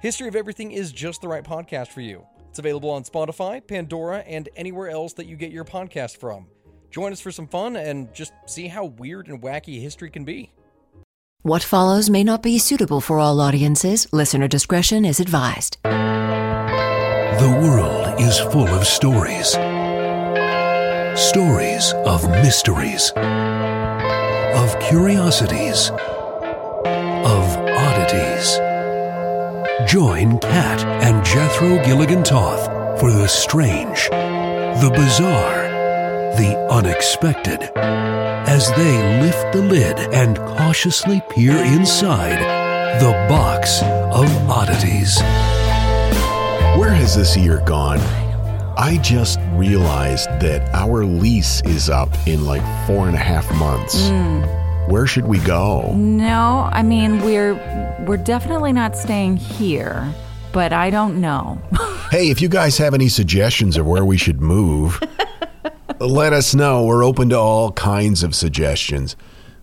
History of Everything is just the right podcast for you. It's available on Spotify, Pandora, and anywhere else that you get your podcast from. Join us for some fun and just see how weird and wacky history can be. What follows may not be suitable for all audiences. Listener discretion is advised. The world is full of stories. Stories of mysteries, of curiosities, of oddities. Join Kat and Jethro Gilligan Toth for the strange, the bizarre, the unexpected as they lift the lid and cautiously peer inside the box of oddities. Where has this year gone? I just realized that our lease is up in like four and a half months. Hmm. Where should we go? No, I mean we're we're definitely not staying here, but I don't know. Hey, if you guys have any suggestions of where we should move, let us know. We're open to all kinds of suggestions.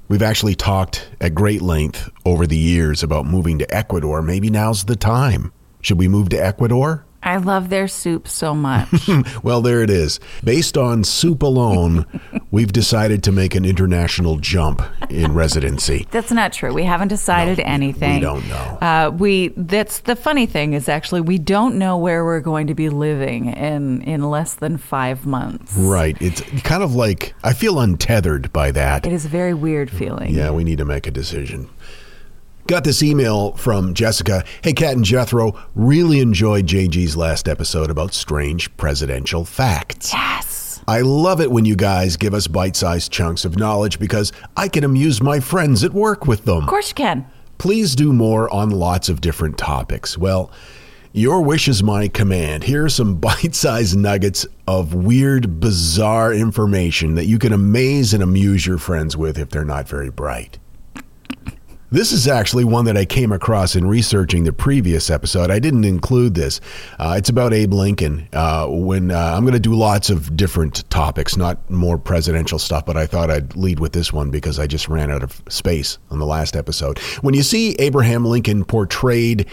We've actually talked at great length over the years about moving to Ecuador. Maybe now's the time. Should we move to Ecuador? I love their soup so much. Well, there it is. Based on soup alone, we've decided to make an international jump in residency. that's not true. We haven't decided anything. we don't know. Uh, we that's the funny thing is actually we don't know where we're going to be living in in less than five months. Right. It's kind of like I feel untethered by that. It is a very weird feeling. Yeah, we need to make a decision. Got this email from Jessica. Hey, Kat and Jethro, really enjoyed JG's last episode about strange presidential facts. Yes. I love it when you guys give us bite sized chunks of knowledge because I can amuse my friends at work with them. Of course you can. Please do more on lots of different topics. Well, your wish is my command. Here are some bite sized nuggets of weird, bizarre information that you can amaze and amuse your friends with if they're not very bright. This is actually one that I came across in researching the previous episode. I didn't include this. Uh, it's about Abe Lincoln. Uh, when uh, I'm going to do lots of different topics, not more presidential stuff, but I thought I'd lead with this one because I just ran out of space on the last episode. When you see Abraham Lincoln portrayed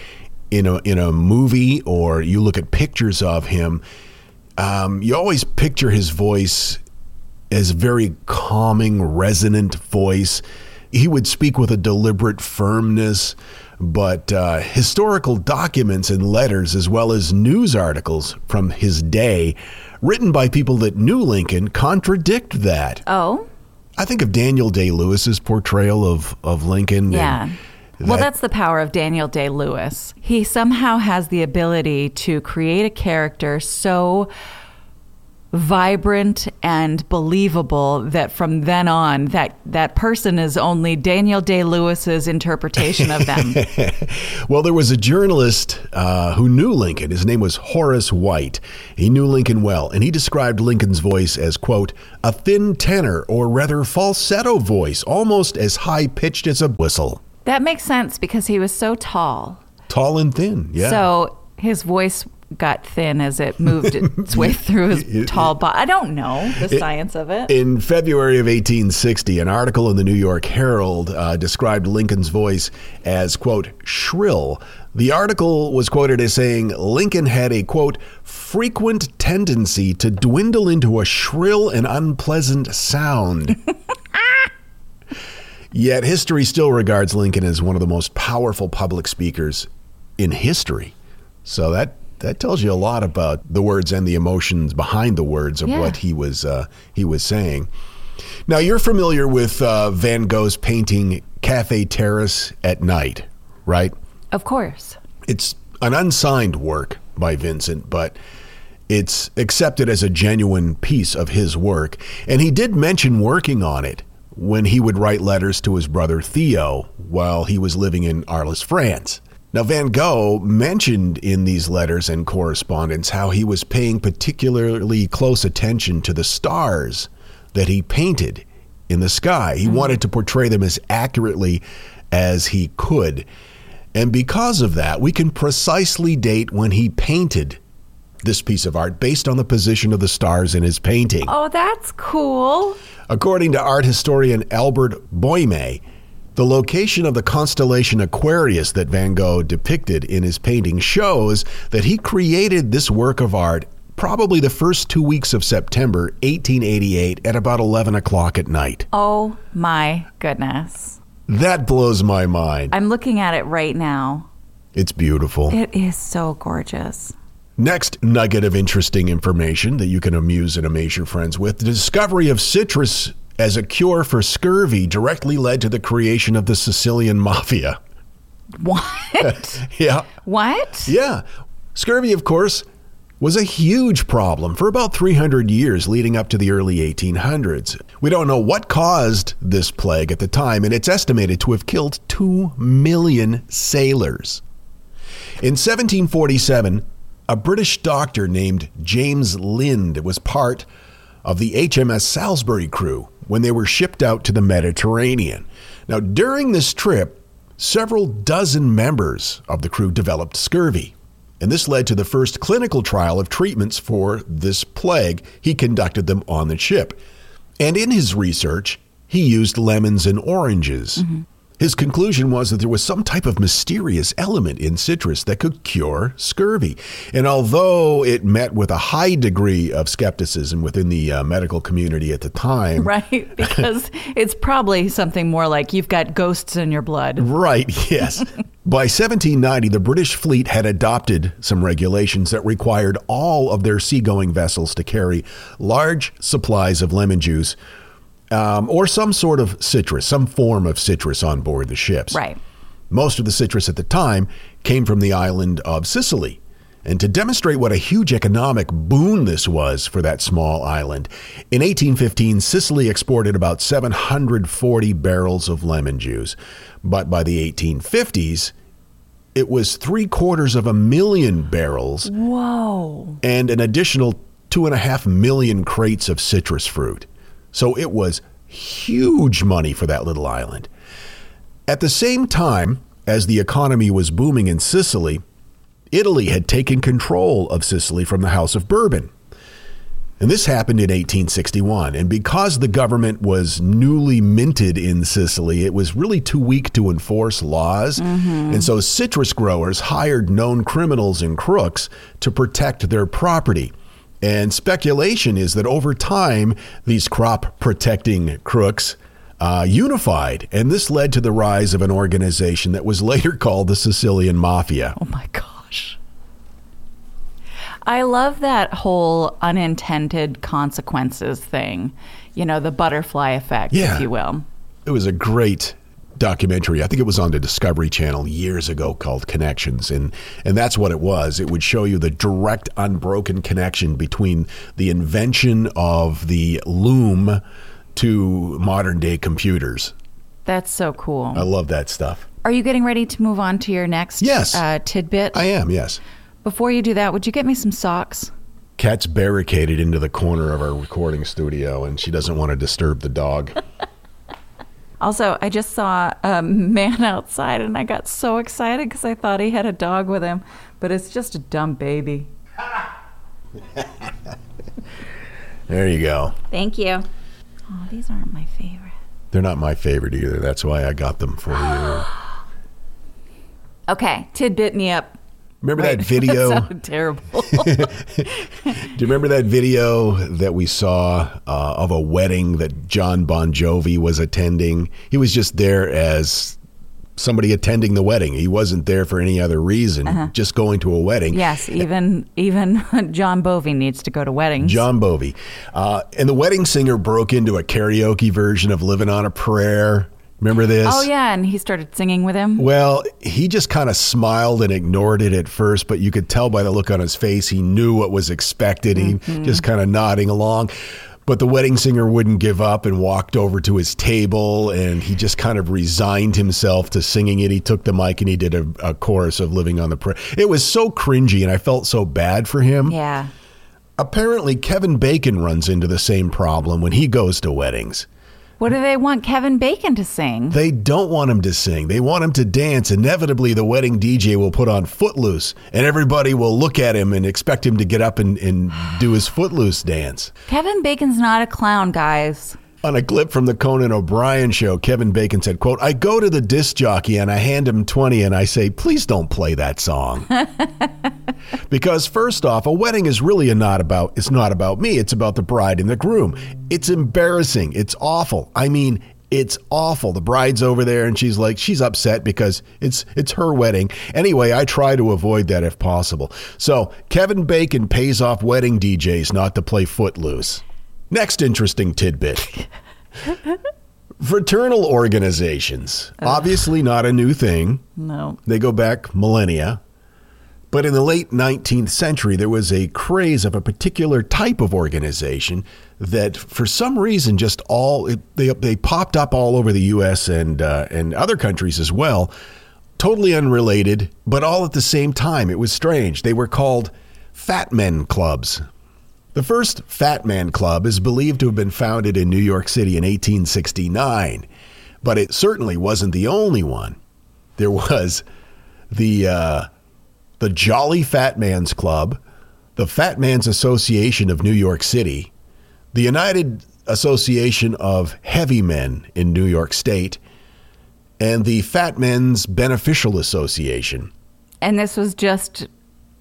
in a in a movie, or you look at pictures of him, um, you always picture his voice as very calming, resonant voice. He would speak with a deliberate firmness, but uh, historical documents and letters, as well as news articles from his day, written by people that knew Lincoln, contradict that. Oh, I think of Daniel Day Lewis's portrayal of, of Lincoln. yeah. Well, that's the power of Daniel Day Lewis. He somehow has the ability to create a character so vibrant and believable that from then on that that person is only Daniel Day Lewis's interpretation of them. Well, there was a journalist uh, who knew Lincoln. His name was Horace White. He knew Lincoln well, and he described Lincoln's voice as, quote, a thin tenor or rather falsetto voice, almost as high pitched as a whistle. that makes sense because he was so tall. Tall and thin, yeah. So his voice got thin as it moved its way through his tall body. I don't know the science of it. in February of 1860, an article in the New York Herald uh, described Lincoln's voice as, quote, shrill. The article was quoted as saying Lincoln had a, quote, frequent tendency to dwindle into a shrill and unpleasant sound. Yet history still regards Lincoln as one of the most powerful public speakers in history. So that that tells you a lot about the words and the emotions behind the words of Yeah. what he was uh, he was saying. Now you're familiar with uh, Van Gogh's painting Cafe Terrace at Night, right? of course. It's an unsigned work by Vincent, but it's accepted as a genuine piece of his work. And he did mention working on it when he would write letters to his brother Theo while he was living in Arles, France. Now, Van Gogh mentioned in these letters and correspondence how he was paying particularly close attention to the stars that he painted in the sky. He mm-hmm. wanted to portray them as accurately as he could. And because of that, we can precisely date when he painted this piece of art based on the position of the stars in his painting. Oh, that's cool. According to art historian Albert Boime, the location of the constellation Aquarius that Van Gogh depicted in his painting shows that he created this work of art probably the first two weeks of September 1888 at about 11 o'clock at night. Oh my goodness. That blows my mind. I'm looking at it right now. It's beautiful. It is so gorgeous. Next nugget of interesting information that you can amuse and amaze your friends with the discovery of citrus as a cure for scurvy directly led to the creation of the Sicilian mafia. What? Yeah. what? Yeah. Scurvy, of course, was a huge problem for about 300 years leading up to the early 1800s. We don't know what caused this plague at the time, and it's estimated to have killed 2 million sailors. In 1747, a British doctor named James Lind was part of the HMS Salisbury crew when they were shipped out to the Mediterranean. Now, during this trip, several dozen members of the crew developed scurvy. And this led to the first clinical trial of treatments for this plague. He conducted them on the ship. And in his research, he used lemons and oranges. Mm-hmm. His conclusion was that there was some type of mysterious element in citrus that could cure scurvy. And although it met with a high degree of skepticism within the uh, medical community at the time, Right? Because it's probably something more like you've got ghosts in your blood. Right, yes. By 1790, the British fleet had adopted some regulations that required all of their seagoing vessels to carry large supplies of lemon juice um, or some sort of citrus, some form of citrus on board the ships. Right. Most of the citrus at the time came from the island of Sicily. And to demonstrate what a huge economic boon this was for that small island, in 1815, Sicily exported about 740 barrels of lemon juice. But by the 1850s, it was three quarters of a million barrels Whoa. and an additional two and a half million crates of citrus fruit. So it was huge money for that little island. At the same time as the economy was booming in Sicily, Italy had taken control of Sicily from the House of Bourbon. And this happened in 1861. And because the government was newly minted in Sicily, it was really too weak to enforce laws. Mm-hmm. And so citrus growers hired known criminals and crooks to protect their property. And speculation is that over time, these crop protecting crooks uh, unified. And this led to the rise of an organization that was later called the Sicilian Mafia. Oh my gosh. I love that whole unintended consequences thing. You know, the butterfly effect, Yeah. if you will. It was a great documentary. I think it was on the Discovery Channel years ago called Connections and and that's what it was. It would show you the direct unbroken connection between the invention of the loom to modern day computers. That's so cool. I love that stuff. Are you getting ready to move on to your next Yes. uh, tidbit? I am, yes. Before you do that, would you get me some socks? Kat's barricaded into the corner of our recording studio and she doesn't want to disturb the dog. Also, I just saw a man outside and I got so excited because I thought he had a dog with him, but it's just a dumb baby. There you go. Thank you. Oh, these aren't my favorite. They're not my favorite either. That's why I got them for you. Okay, tidbit me up. Remember that video? that terrible. Do you remember that video that we saw uh, of a wedding that John Bon Jovi was attending? He was just there as somebody attending the wedding. He wasn't there for any other reason, just going to a wedding. yes, even even John Bovey needs to go to weddings. John Bovey. Uh, and the wedding singer broke into a karaoke version of Living on a Prayer. Remember this? oh yeah, and he started singing with him. Well, he just kind of smiled and ignored it at first, but you could tell by the look on his face he knew what was expected. He mm-hmm. just kind of nodding along. But the wedding singer wouldn't give up and walked over to his table and he just kind of resigned himself to singing it. He took the mic and he did a, a chorus of Living on the Prayer. It was so cringy and I felt so bad for him. Yeah. Apparently, Kevin Bacon runs into the same problem when he goes to weddings. What do they want Kevin Bacon to sing? They don't want him to sing. They want him to dance. Inevitably, the wedding DJ will put on Footloose, and everybody will look at him and expect him to get up and, and do his Footloose dance. Kevin Bacon's not a clown, guys. On a clip from the Conan O'Brien show, Kevin Bacon said, quote, I go to the disc jockey and I hand him 20 and I say, please don't play that song. because first off, a wedding is really a not about it's not about me, it's about the bride and the groom. It's embarrassing. It's awful. I mean, it's awful. The bride's over there and she's like she's upset because it's it's her wedding. Anyway, I try to avoid that if possible. So, Kevin Bacon pays off wedding DJs not to play Footloose. Next interesting tidbit. Fraternal organizations. Obviously not a new thing. No. They go back millennia. But in the late 19th century, there was a craze of a particular type of organization that, for some reason, just all it, they they popped up all over the U.S. and uh, and other countries as well, totally unrelated, but all at the same time. It was strange. They were called Fat Men Clubs. The first Fat Man Club is believed to have been founded in New York City in 1869, but it certainly wasn't the only one. There was the uh, the Jolly Fat Man's Club, the Fat Man's Association of New York City, the United Association of Heavy Men in New York State, and the Fat Men's Beneficial Association. And this was just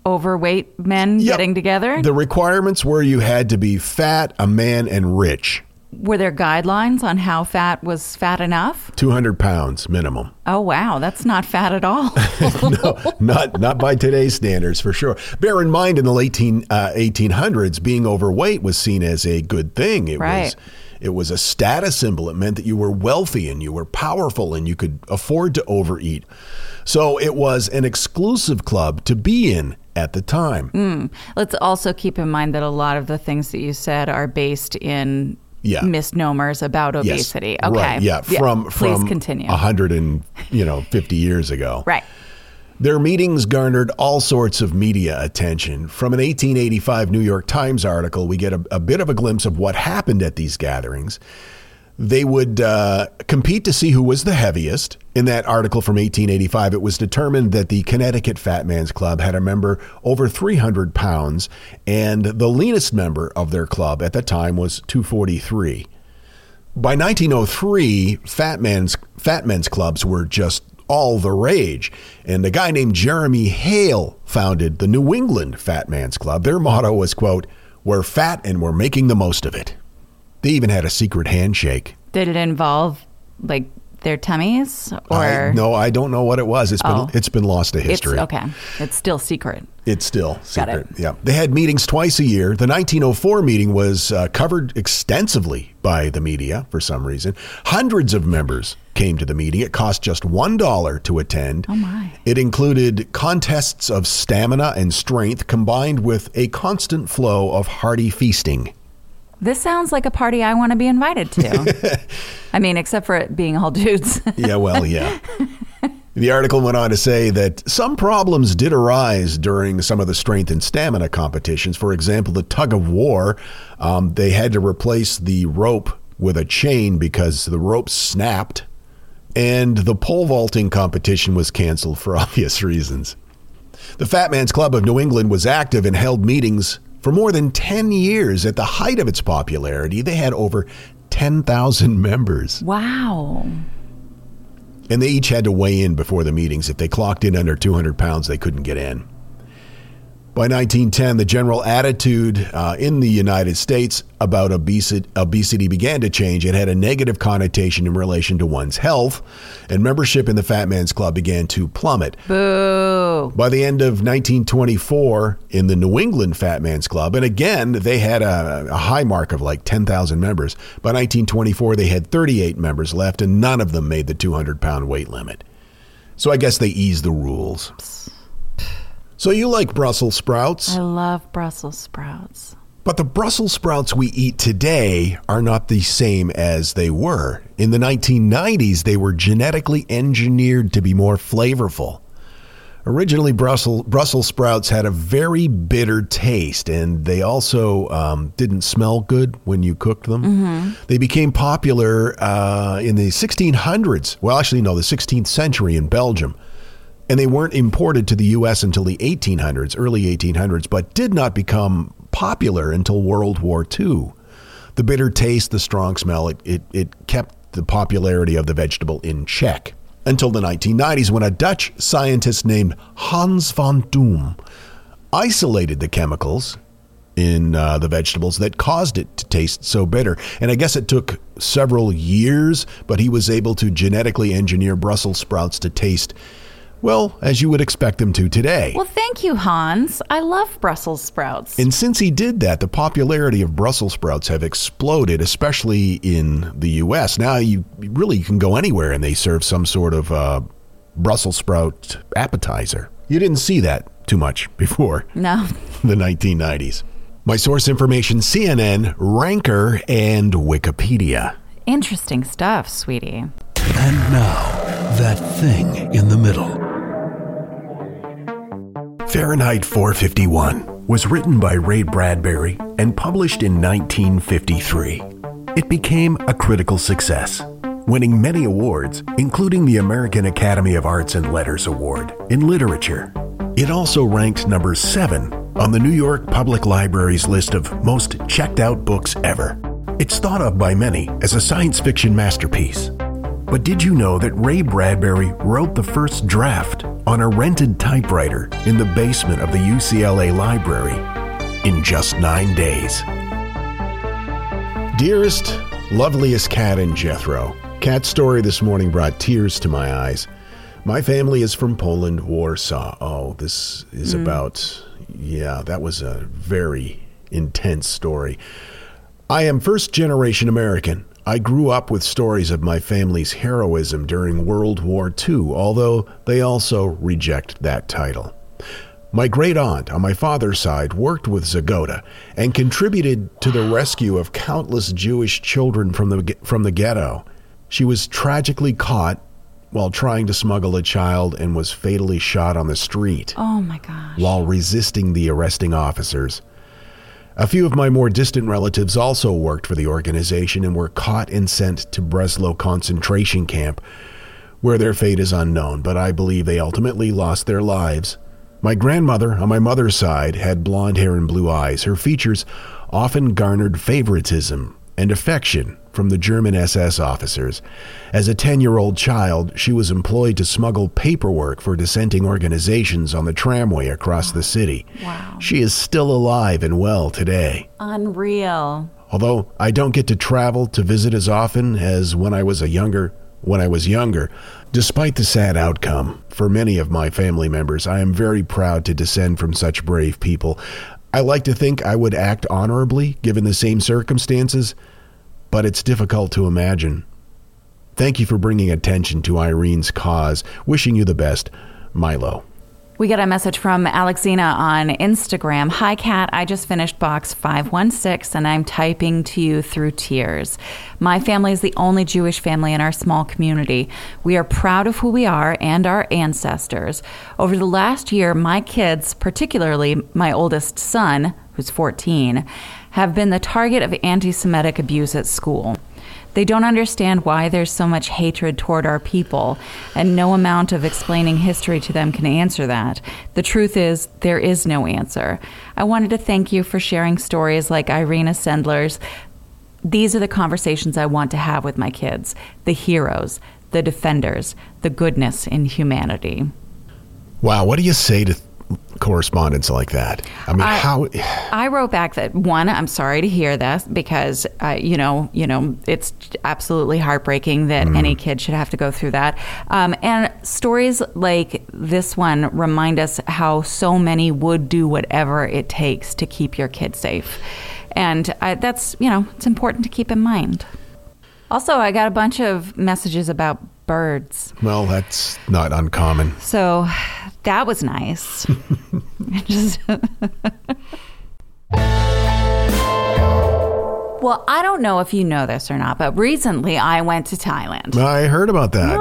overweight men Yep. getting together? The requirements were you had to be fat, a man, and rich. Were there guidelines on how fat was fat enough? 200 pounds minimum. Oh, wow. That's not fat at all. no, not not by today's standards for sure. Bear in mind, in the late teen, uh, 1800s, being overweight was seen as a good thing. It was it was a status symbol. It meant that you were wealthy and you were powerful and you could afford to overeat. So it was an exclusive club to be in at the time. Hmm. Let's also keep in mind that a lot of the things that you said are based in Yeah. misnomers about Yes. obesity. Okay. Right, yeah, from Please from continue. a hundred and you know fifty years ago. Right. Their meetings garnered all sorts of media attention. From an 1885 New York Times article, we get a, a bit of a glimpse of what happened at these gatherings. They would uh, compete to see who was the heaviest. In that article from 1885, it was determined that the Connecticut Fat Man's Club had a member over 300 pounds, and the leanest member of their club at the time was 243. By 1903, fat men's fat men's clubs were just all the rage, and a guy named Jeremy Hale founded the New England Fat Man's Club. Their motto was quote, "We're fat and we're making the most of it." They even had a secret handshake. Did it involve like their tummies or I, no, I don't know what it was. It's been Oh. it's been lost to it's history. okay. It's still secret. It's still Got it. secret. Yeah. They had meetings twice a year. The 1904 meeting was uh, covered extensively by the media for some reason. Hundreds of members came to the meeting. It cost just $1 to attend. Oh, my. It included contests of stamina and strength combined with a constant flow of hearty feasting. This sounds like a party I want to be invited to. I mean, except for it being all dudes. Yeah, well, yeah. The article went on to say that some problems did arise during some of the strength and stamina competitions. For example, the tug of war, um, they had to replace the rope with a chain because the rope snapped, and the pole vaulting competition was canceled for obvious reasons. The Fat Man's Club of New England was active and held meetings for more than 10 years. At the height of its popularity, they had over 10,000 members. wow. And they each had to weigh in before the meetings. If they clocked in under 200 pounds, they couldn't get in. By 1910, the general attitude uh, in the United States about obesity, obesity began to change. It had a negative connotation in relation to one's health, and membership in the Fat Man's Club began to plummet. Boo. Oh. By the end of 1924, in the New England Fat Man's Club, and again, they had a, a high mark of like 10,000 members. By 1924, they had 38 members left, and none of them made the 200 pound weight limit. So I guess they eased the rules. So you like Brussels sprouts? I love Brussels sprouts. But the Brussels sprouts we eat today are not the same as they were. In the 1990s, they were genetically engineered to be more flavorful. Originally, Brussels, Brussels sprouts had a very bitter taste, and they also um, didn't smell good when you cooked them. They became popular uh, in the 1600s. Well, actually, no, the 16th century in Belgium. And they weren't imported to the U.S. until the 1800s, early 1800s, but did not become popular until World War II. The bitter taste, the strong smell, it, it, it kept the popularity of the vegetable in check until the 1990s when a Dutch scientist named Hans van Doorn isolated the chemicals in uh, the vegetables that caused it to taste so bitter. And I guess it took several years, but he was able to genetically engineer Brussels sprouts to taste, well, as you would expect them to today. Well, thank you, Hans. I love Brussels sprouts. And since he did that, the popularity of Brussels sprouts have exploded, especially in the U.S. Now you really you can go anywhere and they serve some sort of uh, Brussels sprout appetizer. You didn't see that too much before no. the 1990s. My source information CNN, Ranker, and Wikipedia. Interesting stuff, sweetie. And now, that thing in the middle. Fahrenheit 451 was written by Ray Bradbury and published in 1953. It became a critical success, winning many awards, including the American Academy of Arts and Letters Award in literature. It also ranked number 7 on the New York Public Library's list of most checked out books ever. It's thought of by many as a science fiction masterpiece. But did you know that Ray Bradbury wrote the first draft on a rented typewriter in the basement of the UCLA library in just nine days? Dearest, loveliest Kat in Jethro, Kat's story this morning brought tears to my eyes. My family is from Poland, Warsaw. Oh, this is hmm. about, yeah, that was a very intense story. I am first generation American. I grew up with stories of my family's heroism during World War II, although they also reject that title. My great aunt on my father's side worked with Żegota and contributed to the rescue of countless Jewish children from the, from the ghetto. She was tragically caught while trying to smuggle a child and was fatally shot on the street Oh my gosh. while resisting the arresting officers. A few of my more distant relatives also worked for the organization and were caught and sent to Breslau concentration camp, where their fate is unknown, but I believe they ultimately lost their lives. My grandmother, on my mother's side, had blonde hair and blue eyes. Her features often garnered favoritism and affection from the German SS officers. As a 10 year old child, she was employed to smuggle paperwork for dissenting organizations on the tramway across the city. Wow. She is still alive and well today. Unreal. Although I don't get to travel to visit as often as when I was a younger when I was younger, despite the sad outcome for many of my family members, I am very proud to descend from such brave people. I like to think I would act honorably given the same circumstances, but it's difficult to imagine. Thank you for bringing attention to Irena's cause. Wishing you the best, Milo. We got a message from Alexina on Instagram. Hi, Kat. I just finished box 516 and I'm typing to you through tears. My family is the only Jewish family in our small community. We are proud of who we are and our ancestors. Over the last year, my kids, particularly my oldest son, who's 14, have been the target of anti Semitic abuse at school. They don't understand why there's so much hatred toward our people, and no amount of explaining history to them can answer that. The truth is, there is no answer. I wanted to thank you for sharing stories like Irena Sendler's. These are the conversations I want to have with my kids the heroes, the defenders, the goodness in humanity. Wow, what do you say to correspondence like that? I mean, I- how I wrote back that one, I'm sorry to hear this because uh, you know, you know, it's absolutely heartbreaking that any kid should have to go through that. Um, and stories like this one remind us how so many would do whatever it takes to keep your kid safe, and I, that's you know, it's important to keep in mind. Also, I got a bunch of messages about birds. well, that's not uncommon. So that was nice. Just Well, I don't know if you know this or not, but recently I went to Thailand. I heard about that.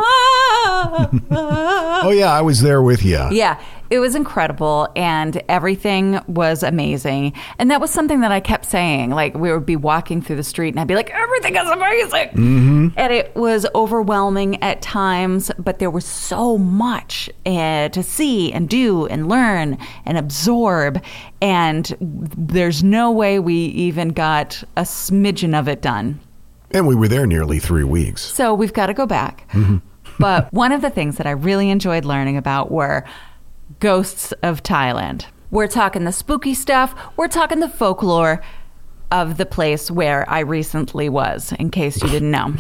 oh yeah, I was there with you. Yeah, it was incredible and everything was amazing. And that was something that I kept saying. Like, we would be walking through the street and I'd be like, everything is amazing. And it was overwhelming at times, but there was so much uh, to see and do and learn and absorb. And there's no way we even got a smidgen of it done. And we were there nearly three weeks. So we've got to go back. But one of the things that I really enjoyed learning about were ghosts of Thailand. We're talking the spooky stuff, we're talking the folklore of the place where I recently was, in case you didn't know.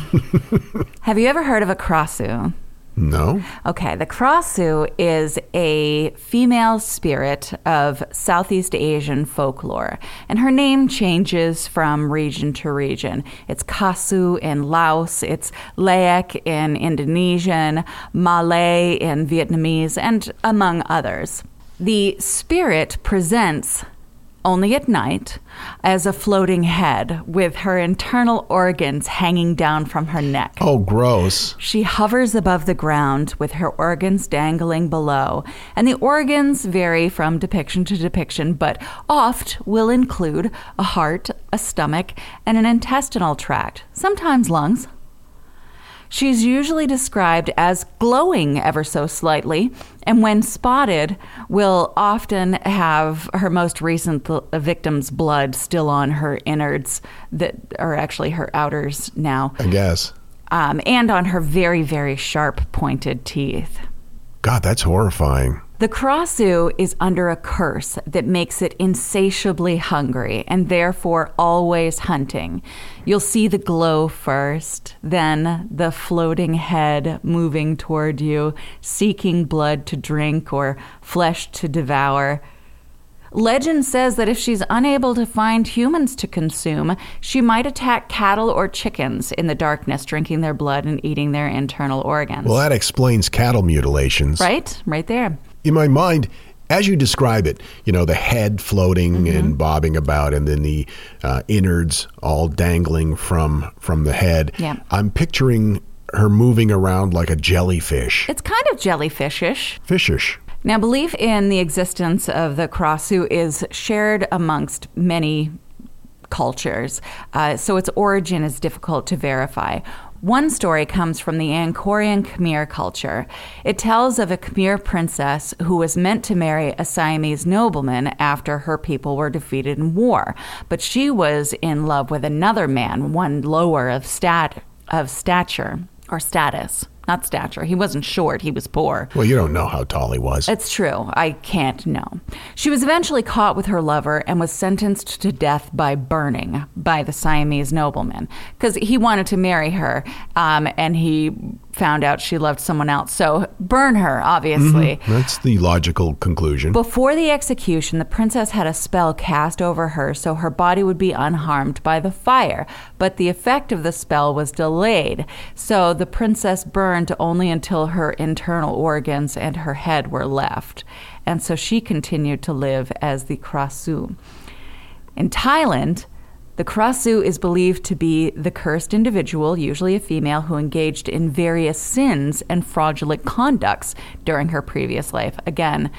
Have you ever heard of a Krasue? No? Okay, the Krasue is a female spirit of Southeast Asian folklore, and her name changes from region to region. It's Kasu in Laos, it's Leyak in Indonesian, Ma Lai in Vietnamese, and among others. The spirit presents only at night as a floating head with her internal organs hanging down from her neck. Oh, gross. She hovers above the ground with her organs dangling below, and the organs vary from depiction to depiction, but oft will include a heart, a stomach, and an intestinal tract, sometimes lungs. She's usually described as glowing ever so slightly, and when spotted, will often have her most recent th- victim's blood still on her innards, that are actually her outers now I guess. um, and on her very, very sharp pointed teeth. God, that's horrifying. The Krasue is under a curse that makes it insatiably hungry and therefore always hunting. You'll see the glow first, then the floating head moving toward you, seeking blood to drink or flesh to devour. Legend says that if she's unable to find humans to consume, she might attack cattle or chickens in the darkness, drinking their blood and eating their internal organs. Well, that explains cattle mutilations. right? Right there. In my mind, as you describe it, you know, the head floating Mm-hmm. and bobbing about, and then the uh, innards all dangling from from the head. Yeah. I'm picturing her moving around like a jellyfish. It's kind of jellyfishish. Fishish. Now, belief in the existence of the Krasue is shared amongst many cultures, uh, so its origin is difficult to verify. One story comes from the Angkorian Khmer culture. It tells of a Khmer princess who was meant to marry a Siamese nobleman after her people were defeated in war, but she was in love with another man, one lower of stat of stature or status, not stature. He wasn't short; he was poor. Well, you don't know how tall he was. It's true. I can't know. She was eventually caught with her lover and was sentenced to death by burning by the Siamese nobleman because he wanted to marry her um, and he found out she loved someone else. So burn her, obviously. Mm-hmm. That's the logical conclusion. Before the execution, the princess had a spell cast over her so her body would be unharmed by the fire. But the effect of the spell was delayed, so the princess burned only until her internal organs and her head were left. And so she continued to live as the Krasue. In Thailand, the Krasue is believed to be the cursed individual, usually a female, who engaged in various sins and fraudulent conducts during her previous life. Again,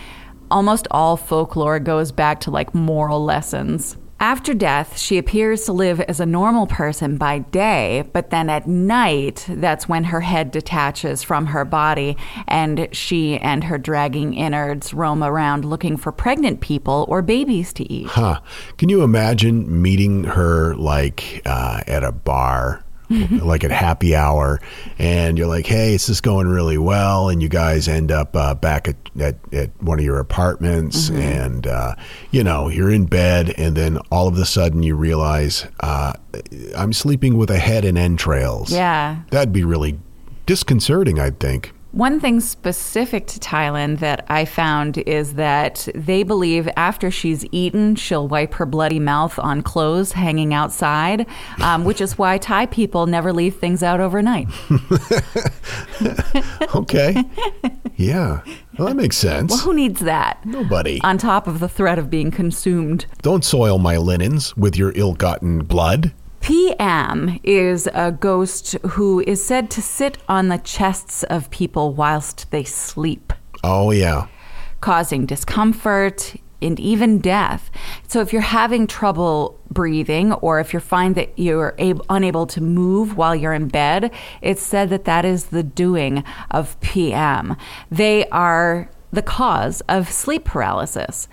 almost all folklore goes back to like moral lessons. After death, she appears to live as a normal person by day, but then at night, that's when her head detaches from her body and she and her dragging innards roam around looking for pregnant people or babies to eat. Huh. Can you imagine meeting her like uh, at a bar, like at happy hour, and you're like, hey, it's just going really well, and you guys end up uh, back at, at, at one of your apartments, and, uh, you know, you're in bed, and then all of a sudden you realize, uh, I'm sleeping with a head and entrails. Yeah. That'd be really disconcerting, I think. One thing specific to Thailand that I found is that they believe after she's eaten, she'll wipe her bloody mouth on clothes hanging outside, um, which is why Thai people never leave things out overnight. Okay. yeah. Well, that makes sense. Well, who needs that? Nobody. On top of the threat of being consumed. Don't soil my linens with your ill gotten blood. PM is a ghost who is said to sit on the chests of people whilst they sleep, Oh, yeah. causing discomfort and even death. So, if you're having trouble breathing or if you find that you're ab- unable to move while you're in bed, it's said that that is the doing of PM. They are the cause of sleep paralysis.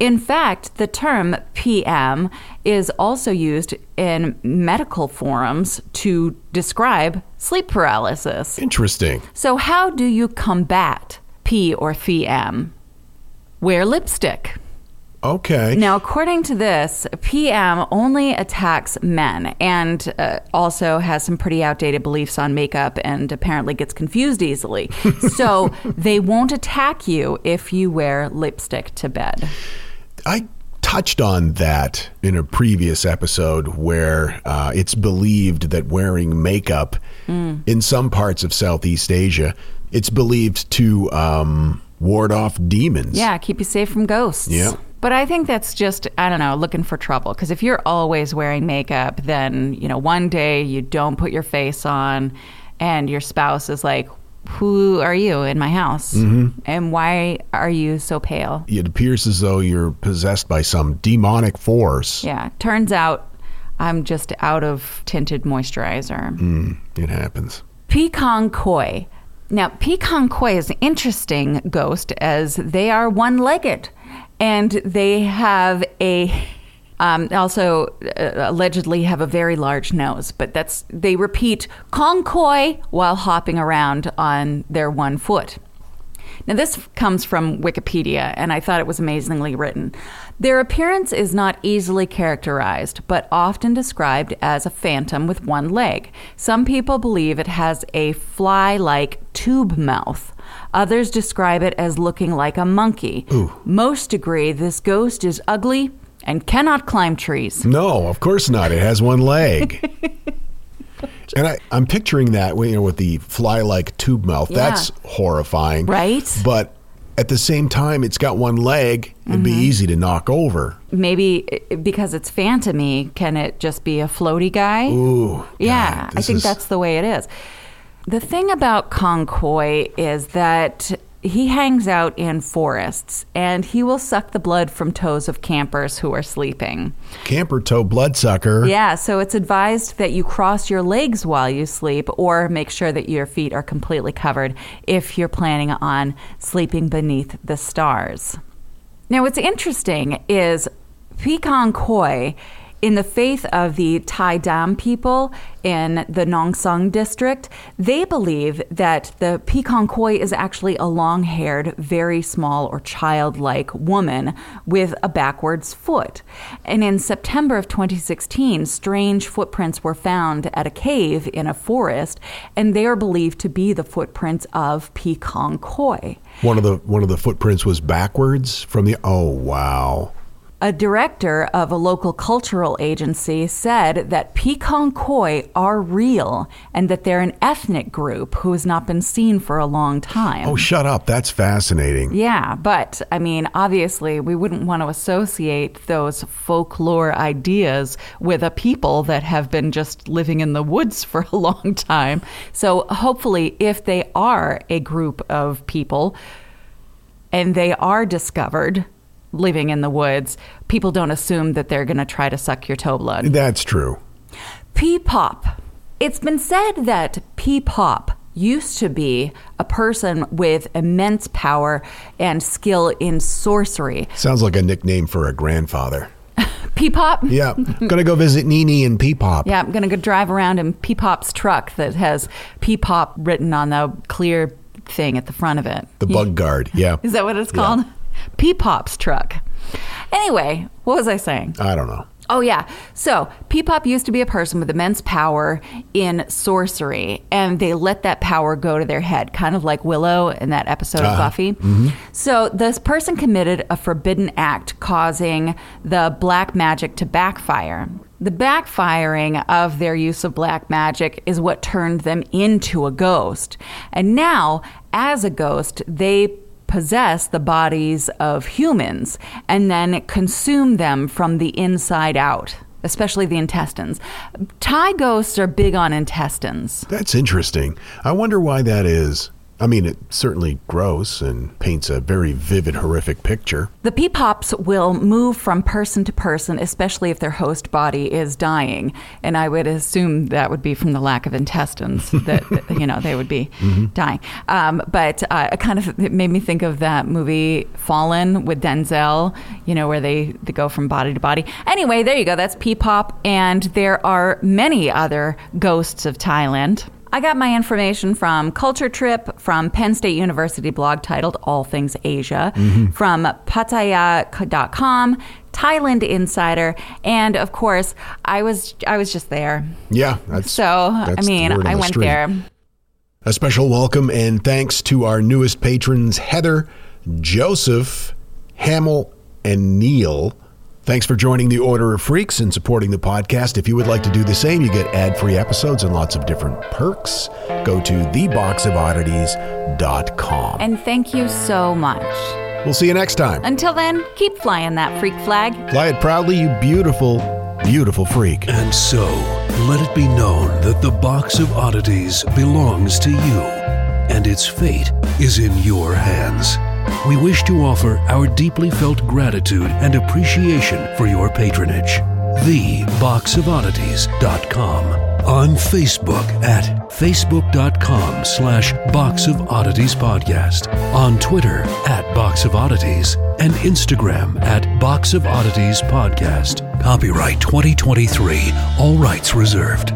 In fact, the term PM is also used in medical forums to describe sleep paralysis. Interesting. So, how do you combat P or PM? Wear lipstick. Okay. Now, according to this, PM only attacks men and uh, also has some pretty outdated beliefs on makeup and apparently gets confused easily. so, they won't attack you if you wear lipstick to bed. I touched on that in a previous episode where uh, it's believed that wearing makeup in some parts of Southeast Asia, it's believed to um, ward off demons. Yeah, keep you safe from ghosts. Yeah. But I think that's just, I don't know, looking for trouble. Because if you're always wearing makeup, then, you know, one day you don't put your face on and your spouse is like, who are you in my house? Mm-hmm. And why are you so pale? It appears as though you're possessed by some demonic force. Yeah. Turns out I'm just out of tinted moisturizer. Mm, it happens. Pecan koi. Now, pecan koi is an interesting ghost as they are one legged and they have a. Um, also, uh, allegedly have a very large nose, but that's they repeat "koi" while hopping around on their one foot. Now, this comes from Wikipedia, and I thought it was amazingly written. Their appearance is not easily characterized, but often described as a phantom with one leg. Some people believe it has a fly like tube mouth. Others describe it as looking like a monkey. Most agree this ghost is ugly and cannot climb trees. No, of course not. It has one leg. and I, I'm picturing that you know, with the fly like tube mouth. Yeah. That's horrifying. Right? But at the same time, it's got one leg. It'd Mm-hmm. be easy to knock over. Maybe because it's phantomy, can it just be a floaty guy? Ooh. Yeah, God, I think is- that's the way it is. The thing about Concoy is that he hangs out in forests and he will suck the blood from toes of campers who are sleeping. camper toe bloodsucker. Yeah, so it's advised that you cross your legs while you sleep or make sure that your feet are completely covered if you're planning on sleeping beneath the stars. Now, what's interesting is Pecan Koi, in the faith of the Tai Dam people in the Nong Sung district, they believe that the Pecan Koi is actually a long haired, very small or childlike woman with a backwards foot. And in September of 2016, strange footprints were found at a cave in a forest, and they are believed to be the footprints of Pecan Koi. One of the one of the footprints was backwards from the. Oh wow. A director of a local cultural agency said that Pecan Koi are real and that they're an ethnic group who has not been seen for a long time. Oh, shut up. That's fascinating. Yeah, but I mean, obviously, we wouldn't want to associate those folklore ideas with a people that have been just living in the woods for a long time. So, hopefully, if they are a group of people and they are discovered living in the woods, people don't assume that they're going to try to suck your toe blood. That's true. P-pop. It's been said that P-pop used to be a person with immense power and skill in sorcery. Sounds like a nickname for a grandfather. P-pop? Yeah. Gonna go visit Nini and Peepop. Yeah, I'm going to go drive around in P-pop's truck that has P-pop written on the clear thing at the front of it. The bug guard. Yeah. Is that what it's called? P-pop's truck. Anyway, what was I saying? I don't know. Oh, yeah. So, P-Pop used to be a person with immense power in sorcery, and they let that power go to their head, kind of like Willow in that episode of uh-huh. Buffy. Mm-hmm. So, this person committed a forbidden act, causing the black magic to backfire. The backfiring of their use of black magic is what turned them into a ghost. And now, as a ghost, they possess the bodies of humans and then consume them from the inside out. especially the intestines. Thai ghosts are big on intestines. That's interesting. I wonder why that is. I mean, it certainly gross and paints a very vivid, horrific picture. The peepops will move from person to person, especially if their host body is dying. And I would assume that would be from the lack of intestines that, you know, they would be dying. Um, but uh, it kind of it made me think of that movie Fallen with Denzel, you know, where they, they go from body to body. Anyway, there you go. That's peepop. And there are many other ghosts of Thailand. I got my information from Culture Trip, from Penn State University blog titled All Things Asia, mm-hmm. from Pattaya.com, Thailand Insider, and of course, I was I was just there. Yeah, that's So, I that's the mean, I the went street. there. A special welcome and thanks to our newest patrons, Heather, Joseph, Hamill, and Neil. Thanks for joining the Order of Freaks and supporting the podcast. If you would like to do the same, you get ad free episodes and lots of different perks. Go to theboxofoddities.com. And thank you so much. We'll see you next time. Until then, keep flying that freak flag. Fly it proudly, you beautiful, beautiful freak. And so, let it be known that the Box of Oddities belongs to you, and its fate is in your hands. We wish to offer our deeply felt gratitude and appreciation for your patronage. TheBoxOfOddities.com. On Facebook at facebook.com slash Box of Oddities Podcast. On Twitter at Box of Oddities. And Instagram at Box of Oddities Podcast. Copyright 2023. All rights reserved.